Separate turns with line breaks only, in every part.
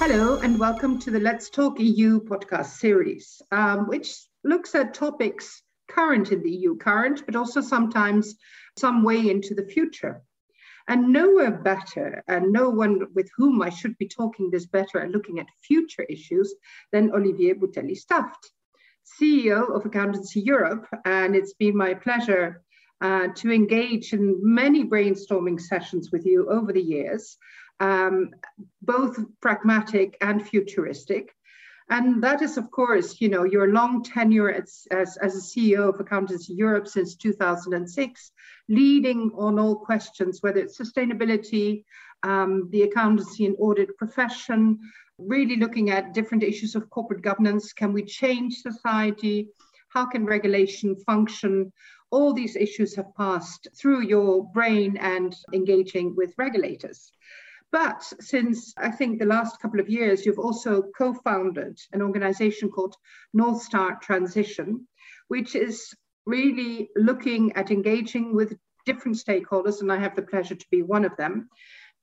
Hello, and welcome to the Let's Talk EU podcast series, um, which looks at topics current in the EU, current, but also sometimes some way into the future. And nowhere better, and no one with whom I should be talking this better and looking at future issues than Olivier Boutellis-Taft, CEO of Accountancy Europe. And it's been my pleasure uh, to engage in many brainstorming sessions with you over the years, um, both pragmatic and futuristic. And that is, of course, you know, your long tenure as, as, as a CEO of Accountancy Europe since 2006, leading on all questions, whether it's sustainability, um, the accountancy and audit profession, really looking at different issues of corporate governance. Can we change society? How can regulation function? All these issues have passed through your brain and engaging with regulators. But since I think the last couple of years, you've also co founded an organization called North Star Transition, which is really looking at engaging with different stakeholders, and I have the pleasure to be one of them,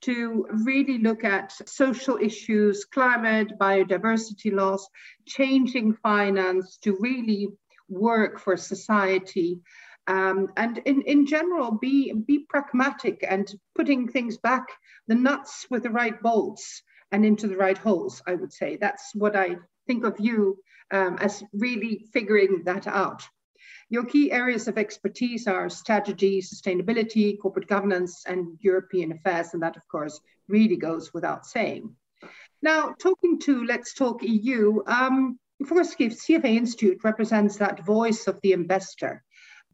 to really look at social issues, climate, biodiversity loss, changing finance, to really work for society um, and in, in general be be pragmatic and putting things back the nuts with the right bolts and into the right holes i would say. That's what i think of you um, as really figuring that out. Your key areas of expertise are strategy sustainability corporate governance and european affairs and that of course really goes without saying. Now talking to let's talk eu um, Forskift CFA Institute represents that voice of the investor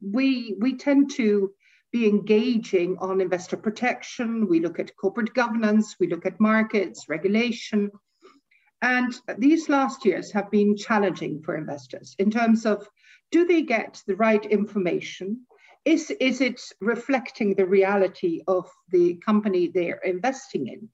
we, we tend to be engaging on investor protection. We look at corporate governance, we look at markets, regulation. And these last years have been challenging for investors in terms of do they get the right information? Is, is it reflecting the reality of the company they're investing in?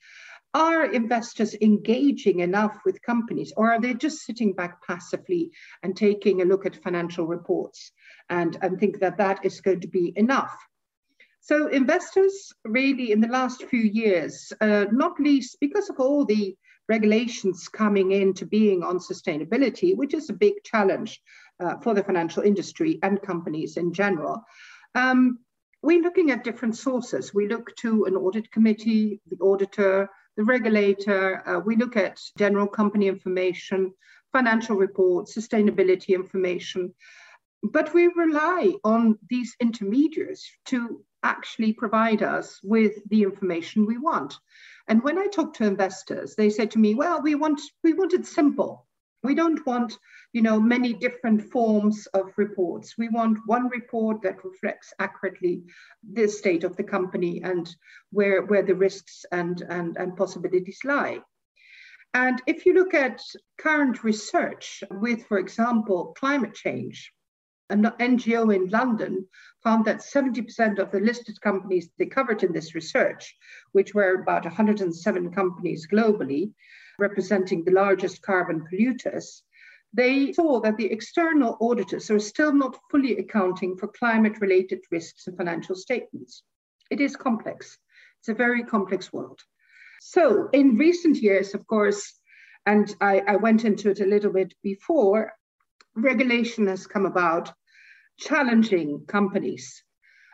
Are investors engaging enough with companies, or are they just sitting back passively and taking a look at financial reports and, and think that that is going to be enough? So, investors really in the last few years, uh, not least because of all the regulations coming into being on sustainability, which is a big challenge uh, for the financial industry and companies in general. Um, we're looking at different sources. We look to an audit committee, the auditor, the regulator, uh, we look at general company information, financial reports, sustainability information, but we rely on these intermediaries to actually provide us with the information we want. And when I talk to investors, they say to me, well, we want, we want it simple. We don't want, you know, many different forms of reports. We want one report that reflects accurately the state of the company and where, where the risks and, and, and possibilities lie. And if you look at current research with, for example, climate change, an NGO in London found that 70% of the listed companies they covered in this research, which were about 107 companies globally, representing the largest carbon polluters, they saw that the external auditors are still not fully accounting for climate related risks in financial statements. It is complex. It's a very complex world. So, in recent years, of course, and I, I went into it a little bit before, regulation has come about challenging companies,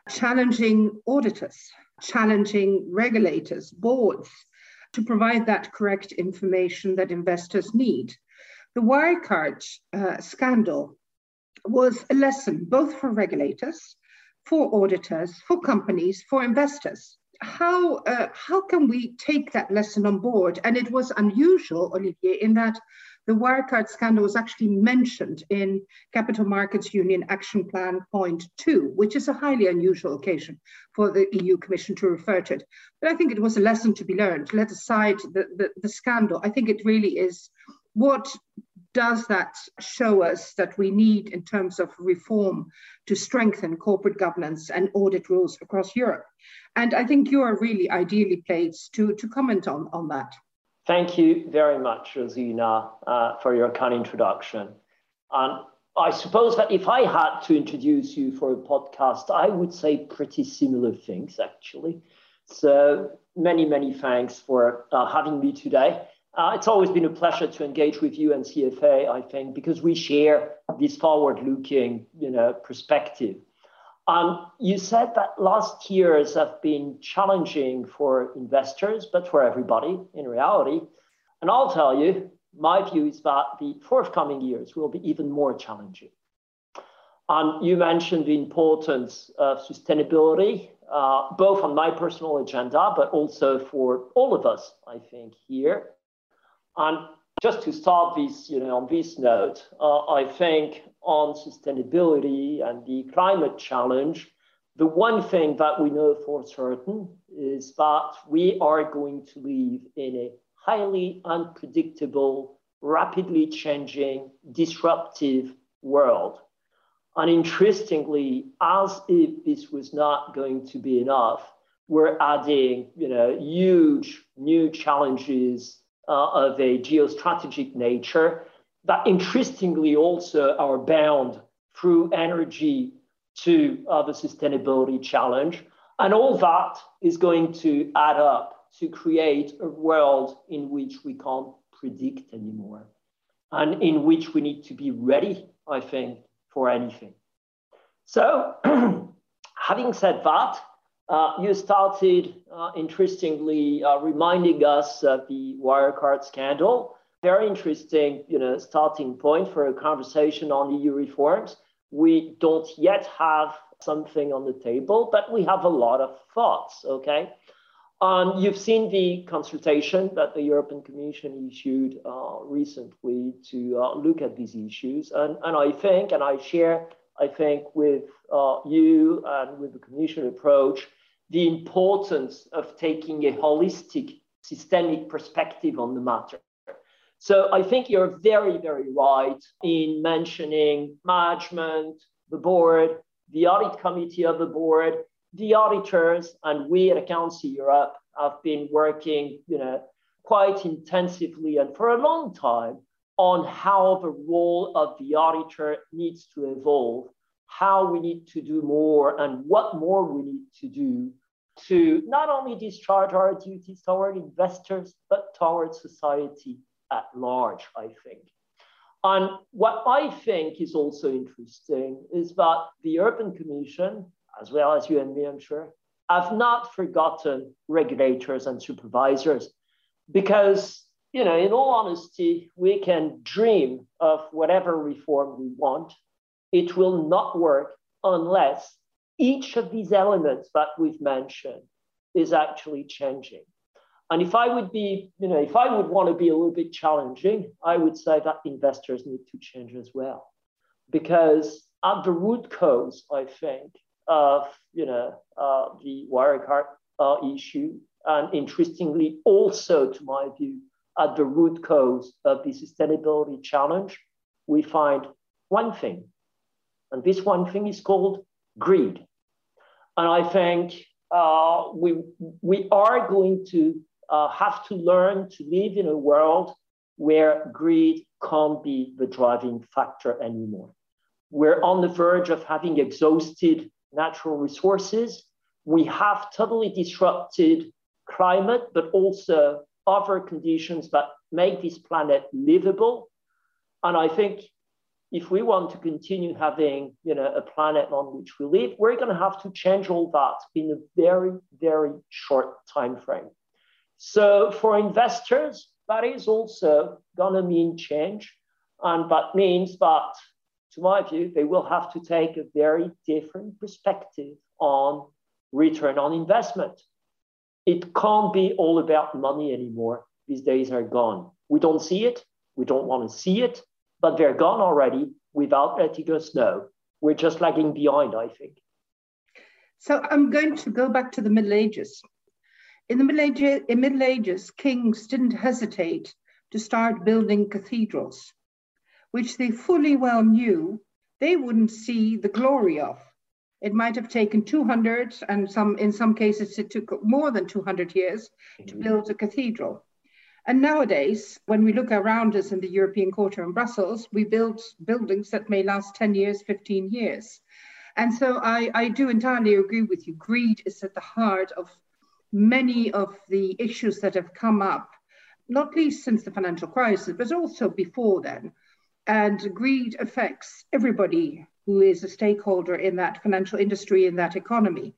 challenging auditors, challenging regulators, boards, to provide that correct information that investors need. The Wirecard uh, scandal was a lesson both for regulators, for auditors, for companies, for investors. How, uh, how can we take that lesson on board? And it was unusual, Olivier, in that the Wirecard scandal was actually mentioned in Capital Markets Union Action Plan Point 2, which is a highly unusual occasion for the EU Commission to refer to it. But I think it was a lesson to be learned. Let aside the, the, the scandal, I think it really is what does that show us that we need in terms of reform to strengthen corporate governance and audit rules across Europe? And I think you are really ideally placed to, to comment on, on that.
Thank you very much, Josina, uh, for your kind introduction. And I suppose that if I had to introduce you for a podcast, I would say pretty similar things, actually. So many, many thanks for uh, having me today. Uh, it's always been a pleasure to engage with you and CFA, I think, because we share this forward-looking, you know, perspective. Um, you said that last years have been challenging for investors, but for everybody in reality. And I'll tell you, my view is that the forthcoming years will be even more challenging. And you mentioned the importance of sustainability, uh, both on my personal agenda, but also for all of us, I think, here. And just to start this, you know, on this note, uh, I think on sustainability and the climate challenge, the one thing that we know for certain is that we are going to live in a highly unpredictable, rapidly changing, disruptive world. And interestingly, as if this was not going to be enough, we're adding, you know, huge new challenges of a geostrategic nature that interestingly also are bound through energy to uh, the sustainability challenge. And all that is going to add up to create a world in which we can't predict anymore and in which we need to be ready, I think, for anything. So, having said that, uh, you started, uh, interestingly, uh, reminding us of the Wirecard scandal. Very interesting, you know, starting point for a conversation on EU reforms. We don't yet have something on the table, but we have a lot of thoughts, okay? Um, you've seen the consultation that the European Commission issued uh, recently to uh, look at these issues. And, and I think, and I share I think, with uh, you and with the Commission approach, the importance of taking a holistic, systemic perspective on the matter. So I think you're very, very right in mentioning management, the board, the audit committee of the board, the auditors, and we at Accountancy Europe have been working, you know, quite intensively and for a long time on how the role of the auditor needs to evolve, how we need to do more, and what more we need to do to not only discharge our duties toward investors, but toward society at large, I think. And what I think is also interesting is that the European Commission, as well as you and me, I'm sure, have not forgotten regulators and supervisors because you know, in all honesty, we can dream of whatever reform we want. It will not work unless each of these elements that we've mentioned is actually changing. And if I would be, you know, if I would want to be a little bit challenging, I would say that investors need to change as well. Because at the root cause, I think, of, you know, uh, the Wirecard uh, issue, and interestingly, also to my view, at the root cause of the sustainability challenge, we find one thing. And this one thing is called greed. And I think uh, we, we are going to uh, have to learn to live in a world where greed can't be the driving factor anymore. We're on the verge of having exhausted natural resources. We have totally disrupted climate, but also offer conditions that make this planet livable. And I think if we want to continue having you know, a planet on which we live, we're going to have to change all that in a very, very short time frame. So for investors, that is also going to mean change. And that means that, to my view, they will have to take a very different perspective on return on investment. It can't be all about money anymore. These days are gone. We don't see it. We don't want to see it, but they're gone already without letting us know. We're just lagging behind, I think.
So I'm going to go back to the Middle Ages. In the Middle Ages, in Middle Ages kings didn't hesitate to start building cathedrals, which they fully well knew they wouldn't see the glory of. It might have taken 200, and some in some cases it took more than 200 years mm-hmm. to build a cathedral. And nowadays, when we look around us in the European Quarter in Brussels, we build buildings that may last 10 years, 15 years. And so I, I do entirely agree with you. Greed is at the heart of many of the issues that have come up not least since the financial crisis, but also before then. And greed affects everybody who is a stakeholder in that financial industry, in that economy.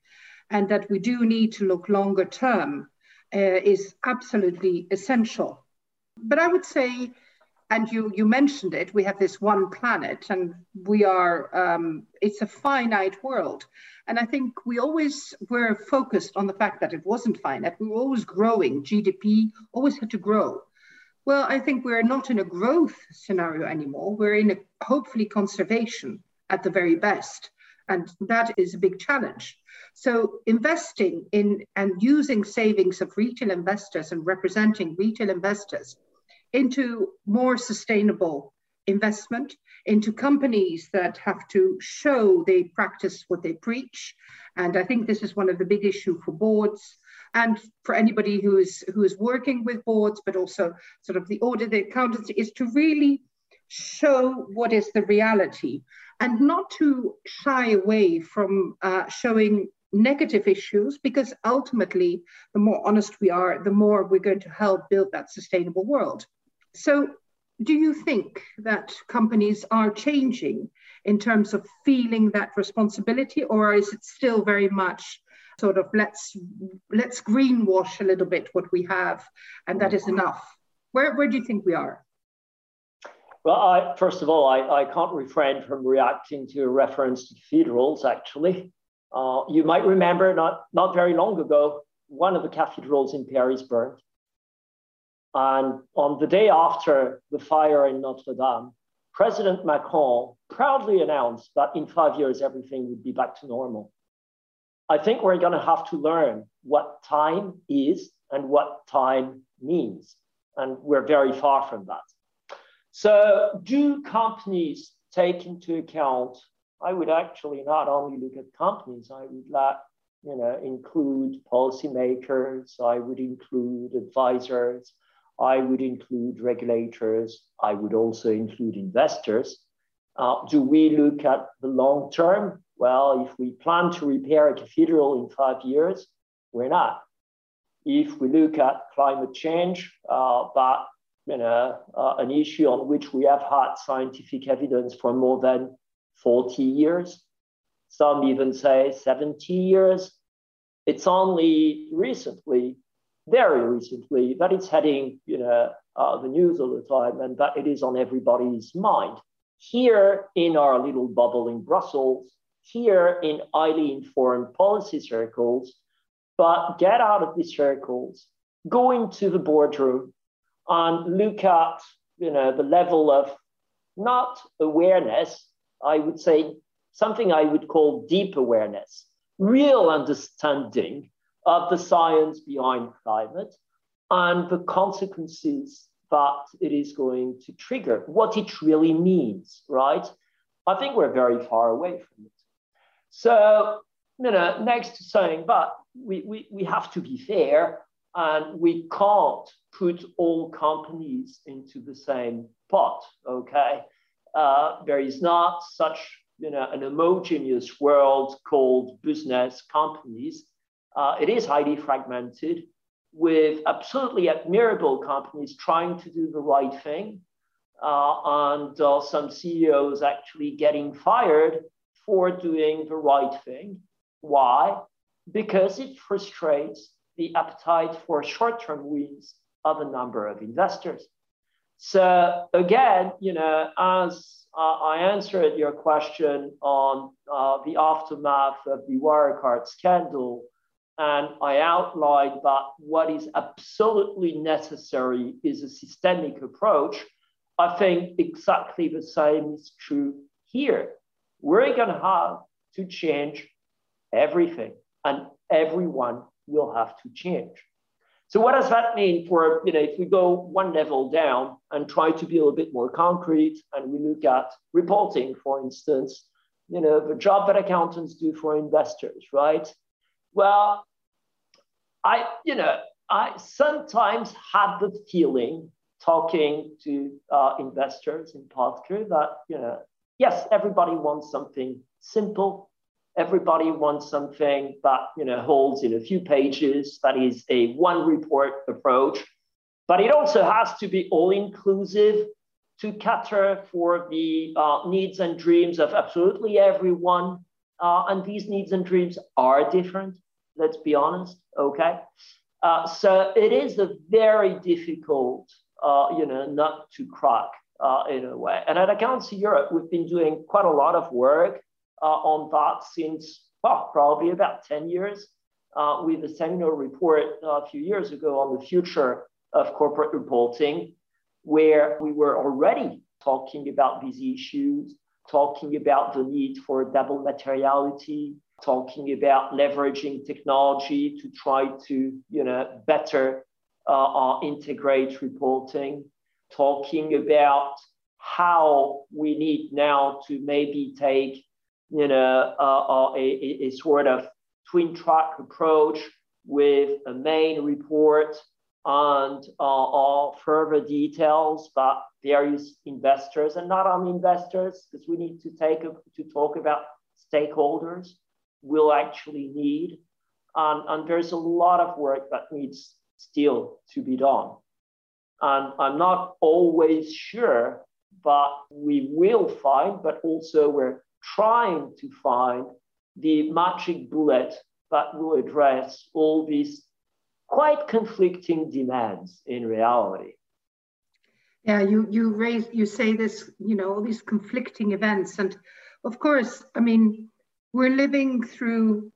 And that we do need to look longer term uh, is absolutely essential. But I would say, and you, you mentioned it, we have this one planet and we are, um, it's a finite world. And I think we always were focused on the fact that it wasn't finite. We were always growing. GDP always had to grow. Well, I think we're not in a growth scenario anymore. We're in a hopefully conservation at the very best. And that is a big challenge. So, investing in and using savings of retail investors and representing retail investors into more sustainable investment, into companies that have to show they practice what they preach. And I think this is one of the big issue for boards and for anybody who is who is working with boards, but also sort of the audit, the accountants, is to really show what is the reality and not to shy away from uh, showing negative issues because ultimately the more honest we are the more we're going to help build that sustainable world. So do you think that companies are changing in terms of feeling that responsibility or is it still very much sort of let's let's greenwash a little bit what we have and that is enough? Where, where do you think we are
well, I, first of all, I, I can't refrain from reacting to a reference to cathedrals, actually. Uh, you might remember not, not very long ago, one of the cathedrals in Paris burned. And on the day after the fire in Notre Dame, President Macron proudly announced that in five years, everything would be back to normal. I think we're going to have to learn what time is and what time means. And we're very far from that. So do companies take into account, I would actually not only look at companies, I would let, you know, include policymakers, I would include advisors, I would include regulators, I would also include investors. Uh, do we look at the long term? Well, if we plan to repair a cathedral in five years, we're not. If we look at climate change, uh, but you know, uh, an issue on which we have had scientific evidence for more than 40 years. Some even say 70 years. It's only recently, very recently, that it's heading, you know, uh, the news all the time and that it is on everybody's mind. Here in our little bubble in Brussels, here in highly informed policy circles, but get out of these circles, go into the boardroom, and look at you know the level of not awareness i would say something i would call deep awareness real understanding of the science behind climate and the consequences that it is going to trigger what it really means right? I think we're very far away from it. So you know next to saying but we, we, we have to be fair and we can't put all companies into the same pot, okay? Uh, there is not such you know, an homogeneous world called business companies. Uh, it is highly fragmented with absolutely admirable companies trying to do the right thing uh, and uh, some CEOs actually getting fired for doing the right thing. Why? Because it frustrates the appetite for short-term wins of a number of investors. So again, you know, as uh, I answered your question on uh, the aftermath of the Wirecard scandal, and I outlined that what is absolutely necessary is a systemic approach. I think exactly the same is true here. We're going to have to change everything, and everyone will have to change. So what does that mean for, you know, if we go one level down and try to be a bit more concrete and we look at reporting, for instance, you know, the job that accountants do for investors, right? Well, I, you know, I sometimes have the feeling talking to uh, investors in particular that, you know, yes, everybody wants something simple, Everybody wants something that you know holds in a few pages. That is a one report approach. But it also has to be all inclusive to cater for the uh, needs and dreams of absolutely everyone. Uh, and these needs and dreams are different, let's be honest, okay? Uh, so it is a very difficult, uh, you know, nut to crack uh, in a way. And at Accountancy Europe, we've been doing quite a lot of work on that since, well, probably about 10 years. with a seminal report a few years ago on the future of corporate reporting, where we were already talking about these issues, talking about the need for double materiality, talking about leveraging technology to try to, you know, better uh, uh, integrate reporting, talking about how we need now to maybe take, you know, uh, uh a, a, sort of twin track approach with a main report and uh, further details about various investors and not only investors, because we need to take a, to talk about stakeholders we'll actually need. And, and there's a lot of work that needs still to be done. And I'm not always sure, but we will find, but also we're trying to find the magic bullet that will address all these quite conflicting demands in reality.
Yeah, you you raise you say this, you know, all these conflicting events, and of course, I mean, we're living through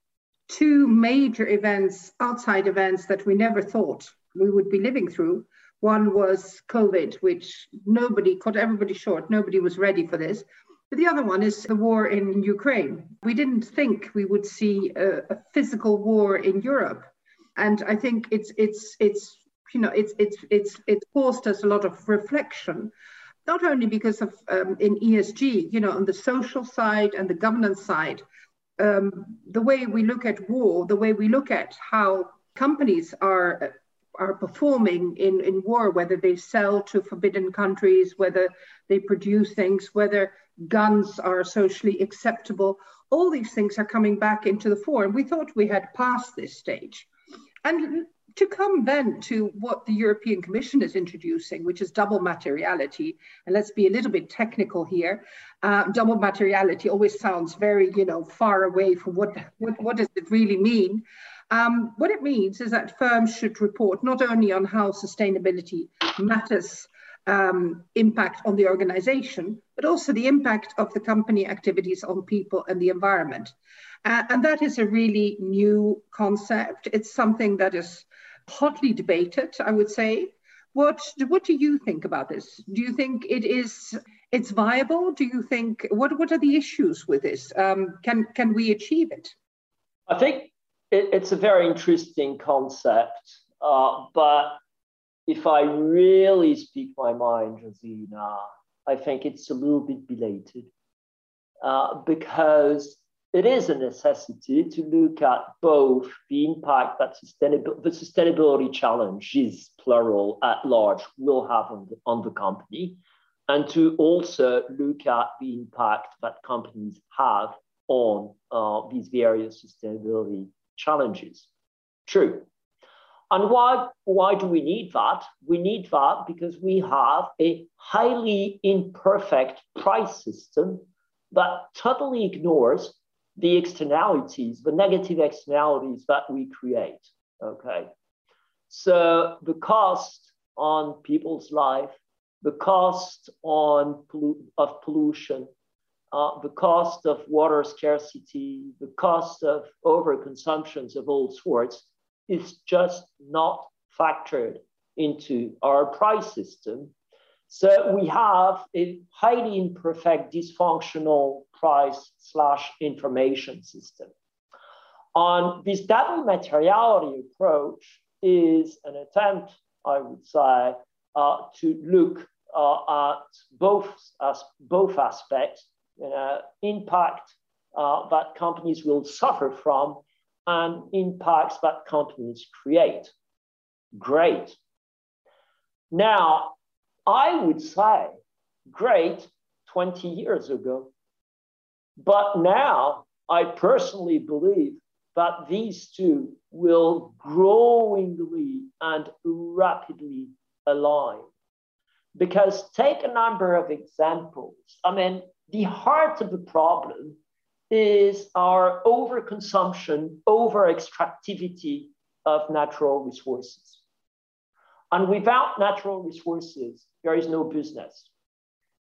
two major events, outside events that we never thought we would be living through. One was COVID, which nobody caught everybody short. Nobody was ready for this. But the other one is the war in Ukraine. We didn't think we would see a, a physical war in Europe and I think it's it's it's you know it's it's it's it's caused us a lot of reflection, not only because of um, in ESG, you know, on the social side and the governance side, um, the way we look at war, the way we look at how companies are are performing in, in war, whether they sell to forbidden countries, whether they produce things, whether guns are socially acceptable, all these things are coming back into the fore. And we thought we had passed this stage. And to come then to what the European Commission is introducing, which is double materiality, and let's be a little bit technical here. Uh, double materiality always sounds very, you know, far away from what what, what does it really mean. Um, what it means is that firms should report not only on how sustainability matters um, impact on the organization, but also the impact of the company activities on people and the environment. Uh, and that is a really new concept. It's something that is hotly debated, I would say. What, what do you think about this? Do you think it is it's viable? Do you think what, what are the issues with this? Um, can, can we achieve it?
I think it, it's a very interesting concept, uh, but if I really speak my mind, Josina, I think it's a little bit belated uh, because it is a necessity to look at both the impact that the sustainability challenges, plural, at large, will have on the, on the company, and to also look at the impact that companies have on uh, these various sustainability challenges. True. And why, why do we need that? We need that because we have a highly imperfect price system that totally ignores the externalities, the negative externalities that we create. Okay. So the cost on people's life, the cost on of pollution, uh, the cost of water scarcity, the cost of overconsumptions of all sorts is just not factored into our price system. So we have a highly imperfect, dysfunctional price slash information system. On this double materiality approach is an attempt, I would say, uh, to look uh, at both, as, both aspects, know, impact uh, that companies will suffer from and impacts that companies create. Great. Now, I would say great 20 years ago. But now I personally believe that these two will growingly and rapidly align. Because take a number of examples. I mean, the heart of the problem is our overconsumption, over extractivity of natural resources. And without natural resources, there is no business.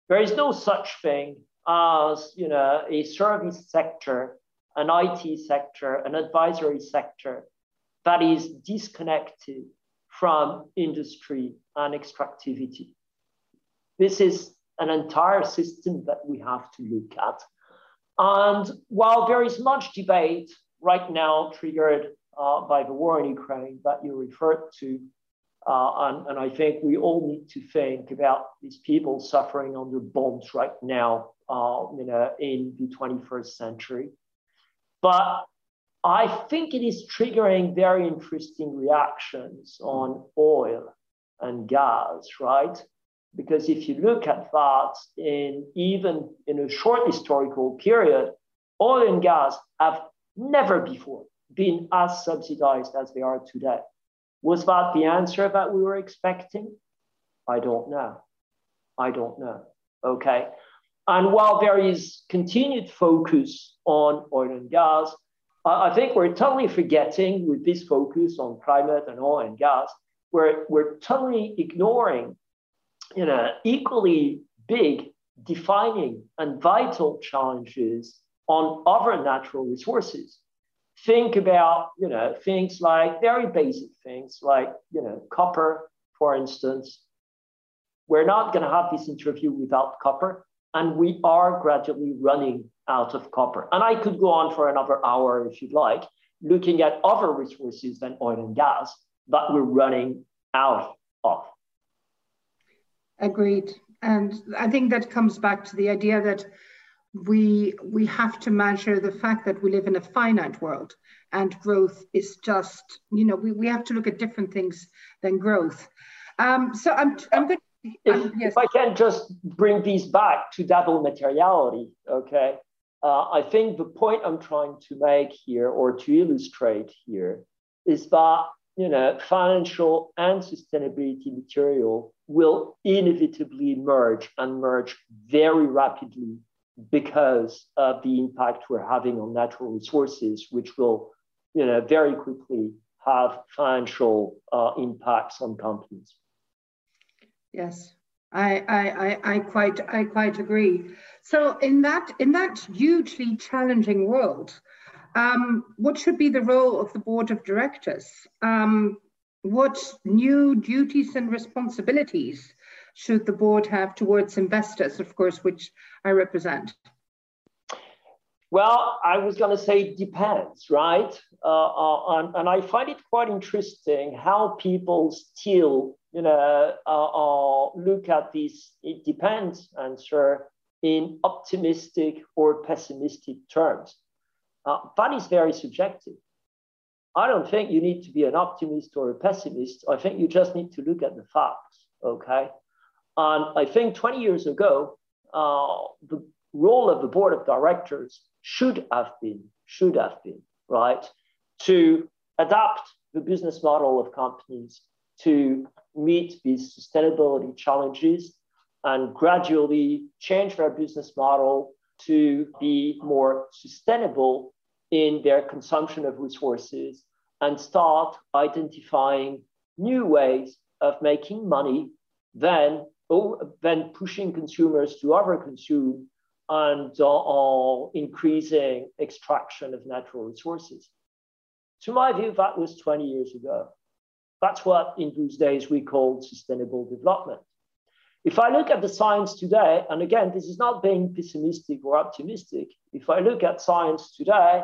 There is no such thing as you know, a service sector, an IT sector, an advisory sector that is disconnected from industry and extractivity. This is an entire system that we have to look at. And while there is much debate right now triggered uh, by the war in Ukraine that you referred to, uh, and, and, I think we all need to think about these people suffering under bombs right now, uh, you know, in the 21st century. But I think it is triggering very interesting reactions on oil and gas, right? Because if you look at that in even in a short historical period, oil and gas have never before been as subsidized as they are today. Was that the answer that we were expecting? I don't know. I don't know. Okay. And while there is continued focus on oil and gas, I think we're totally forgetting with this focus on climate and oil and gas, we're, we're totally ignoring you know, equally big, defining, and vital challenges on other natural resources. Think about, you know, things like very basic things like, you know, copper, for instance. We're not going to have this interview without copper, and we are gradually running out of copper. And I could go on for another hour if you'd like, looking at other resources than oil and gas that we're running out of.
Agreed. And I think that comes back to the idea that we we have to measure the fact that we live in a finite world and growth is just you know we, we have to look at different things than growth um, so i'm i'm going
if, um, yes. if i can just bring these back to double materiality okay uh, i think the point i'm trying to make here or to illustrate here is that you know financial and sustainability material will inevitably merge and merge very rapidly because of the impact we're having on natural resources, which will you know, very quickly have financial uh, impacts on companies.
Yes, I, I, I, quite, I quite agree. So in that, in that hugely challenging world, um, what should be the role of the board of directors? Um, what new duties and responsibilities should the board have towards investors, of course, which I represent?
Well, I was going to say it depends, right? Uh, uh, and, and, I find it quite interesting how people still, you know, uh, uh look at this "it depends" answer in optimistic or pessimistic terms. Uh, that is very subjective. I don't think you need to be an optimist or a pessimist. I think you just need to look at the facts, okay? And I think 20 years ago, uh, the role of the board of directors should have been, should have been, right, to adapt the business model of companies to meet these sustainability challenges and gradually change their business model to be more sustainable in their consumption of resources and start identifying new ways of making money than, than pushing consumers to overconsume and uh, increasing extraction of natural resources. To my view, that was 20 years ago. That's what in those days we called sustainable development. If I look at the science today, and again, this is not being pessimistic or optimistic. If I look at science today,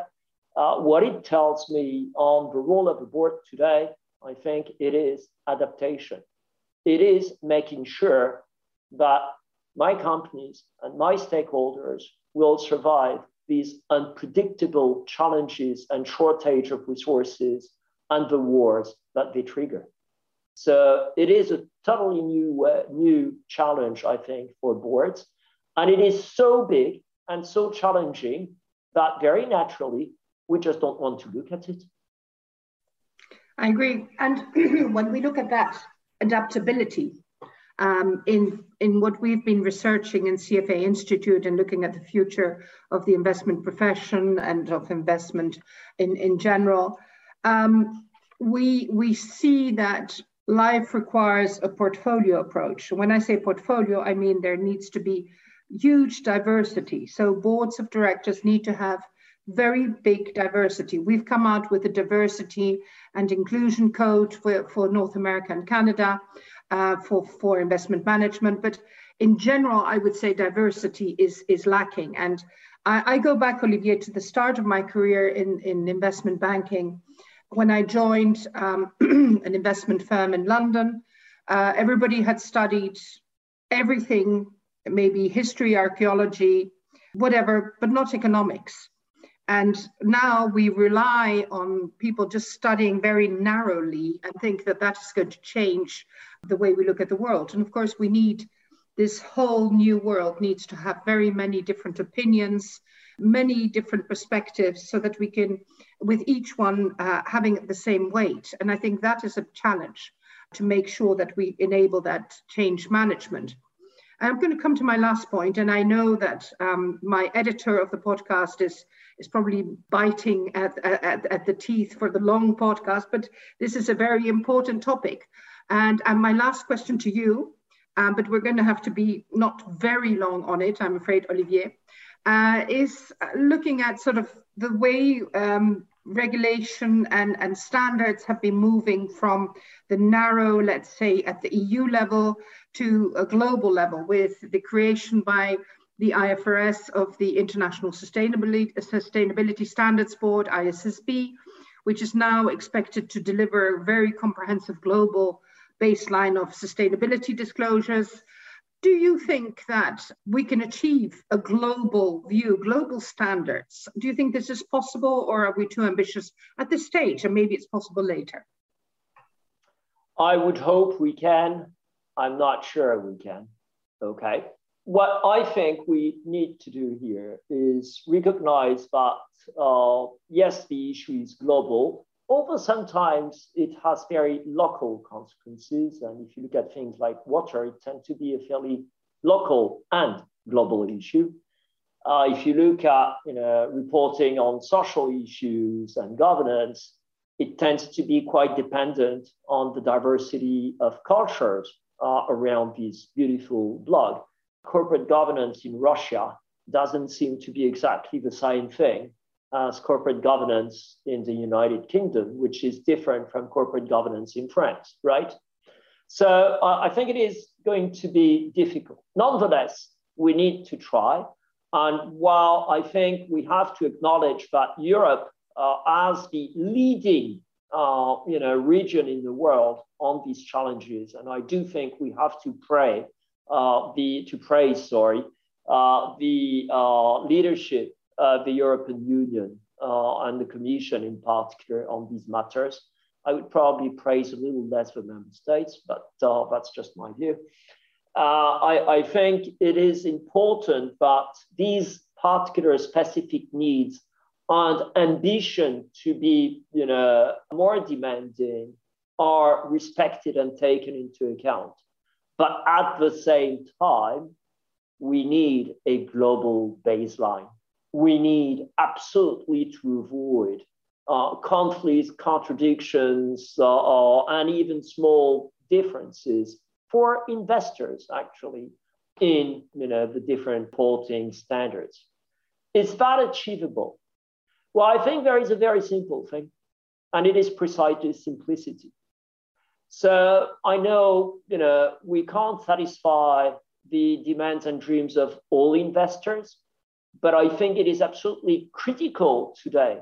uh, what it tells me on the role of the board today, I think it is adaptation. It is making sure that my companies and my stakeholders will survive these unpredictable challenges and shortage of resources and the wars that they trigger. So it is a totally new, uh, new challenge, I think, for boards. And it is so big and so challenging that very naturally we just don't want to look at it.
I agree. And when we look at that, adaptability um, in, in what we've been researching in CFA Institute and looking at the future of the investment profession and of investment in, in general, um, we, we see that life requires a portfolio approach. When I say portfolio, I mean there needs to be huge diversity. So boards of directors need to have very big diversity. We've come out with a diversity and inclusion code for, for North America and Canada uh, for, for investment management. But in general, I would say diversity is, is lacking. And I, I go back, Olivier, to the start of my career in, in investment banking. When I joined um, an investment firm in London, uh, everybody had studied everything, maybe history, archaeology, whatever, but not economics. And now we rely on people just studying very narrowly and think that that is going to change the way we look at the world. And of course, we need this whole new world needs to have very many different opinions, many different perspectives, so that we can, with each one uh, having the same weight. And I think that is a challenge to make sure that we enable that change management. I'm going to come to my last point, and I know that um, my editor of the podcast is is probably biting at, at, at the teeth for the long podcast, but this is a very important topic. And, and my last question to you, um, but we're going to have to be not very long on it, I'm afraid, Olivier, uh, is looking at sort of the way um, regulation and, and standards have been moving from the narrow, let's say, at the EU level to a global level with the creation by the IFRS of the International Sustainability, Sustainability Standards Board, ISSB, which is now expected to deliver a very comprehensive global baseline of sustainability disclosures. Do you think that we can achieve a global view, global standards? Do you think this is possible or are we too ambitious at this stage and maybe it's possible later?
I would hope we can. I'm not sure we can. Okay. What I think we need to do here is recognize that, uh, yes, the issue is global, although sometimes it has very local consequences. And if you look at things like water, it tends to be a fairly local and global issue. Uh, if you look at you know, reporting on social issues and governance, it tends to be quite dependent on the diversity of cultures uh, around this beautiful blog. Corporate governance in Russia doesn't seem to be exactly the same thing as corporate governance in the United Kingdom, which is different from corporate governance in France, right? So uh, I think it is going to be difficult. Nonetheless, we need to try. And while I think we have to acknowledge that Europe, uh, as the leading uh, you know, region in the world on these challenges, and I do think we have to pray uh, the to praise, sorry, uh, the uh, leadership Uh, the European Union uh, and the Commission in particular on these matters. I would probably praise a little less the member states, but uh, that's just my view. Uh, I, I, think it is important that these particular specific needs and ambition to be you know, more demanding are respected and taken into account. But at the same time, we need a global baseline. We need absolutely to avoid uh, conflicts, contradictions, uh, uh, and even small differences for investors, actually, in you know, the different reporting standards. Is that achievable? Well, I think there is a very simple thing, and it is precisely simplicity. So I know, you know, we can't satisfy the demands and dreams of all investors, but I think it is absolutely critical today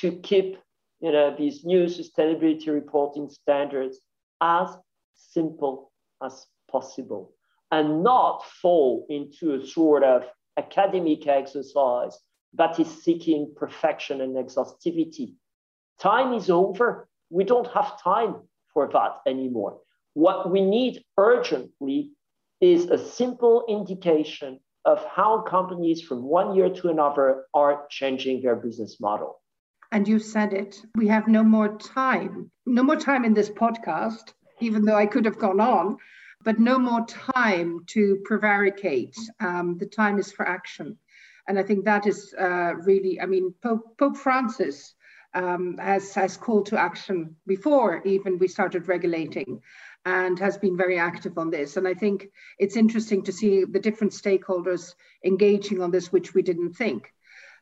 to keep, you know, these new sustainability reporting standards as simple as possible and not fall into a sort of academic exercise that is seeking perfection and exhaustivity. Time is over. We don't have time for that anymore. What we need urgently is a simple indication of how companies from one year to another are changing their business model.
And you said it, we have no more time, no more time in this podcast even though I could have gone on. But no more time to prevaricate. Um, the time is for action. And I think that is uh, really, I mean, Pope, Pope Francis um, has, has called to action before even we started regulating and has been very active on this. And I think it's interesting to see the different stakeholders engaging on this, which we didn't think.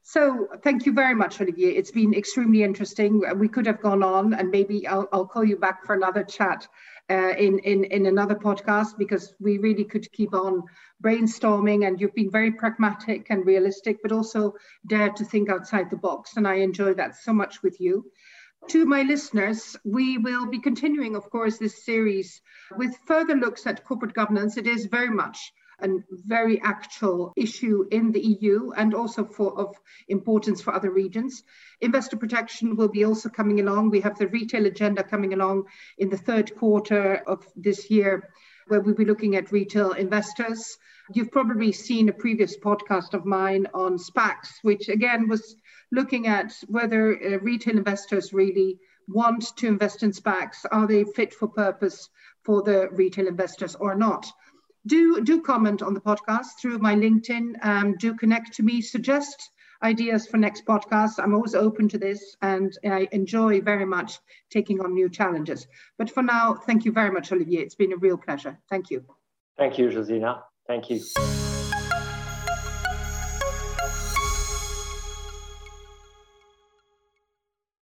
So thank you very much, Olivier. It's been extremely interesting. We could have gone on and maybe I'll, I'll call you back for another chat uh, in, in, in another podcast because we really could keep on brainstorming and you've been very pragmatic and realistic, but also dared to think outside the box. And I enjoy that so much with you. To my listeners, we will be continuing, of course, this series with further looks at corporate governance. It is very much a very actual issue in the EU and also for of importance for other regions. Investor protection will be also coming along. We have the retail agenda coming along in the third quarter of this year, where we'll be looking at retail investors. You've probably seen a previous podcast of mine on SPACs, which again was looking at whether uh, retail investors really want to invest in SPACs. Are they fit for purpose for the retail investors or not? do do comment on the podcast through my LinkedIn. Um, do connect to me. Suggest ideas for next podcasts. I'm always open to this, and I enjoy very much taking on new challenges. But for now, thank you very much, Olivier. It's been a real pleasure. Thank you.
Thank you, Josina. Thank you.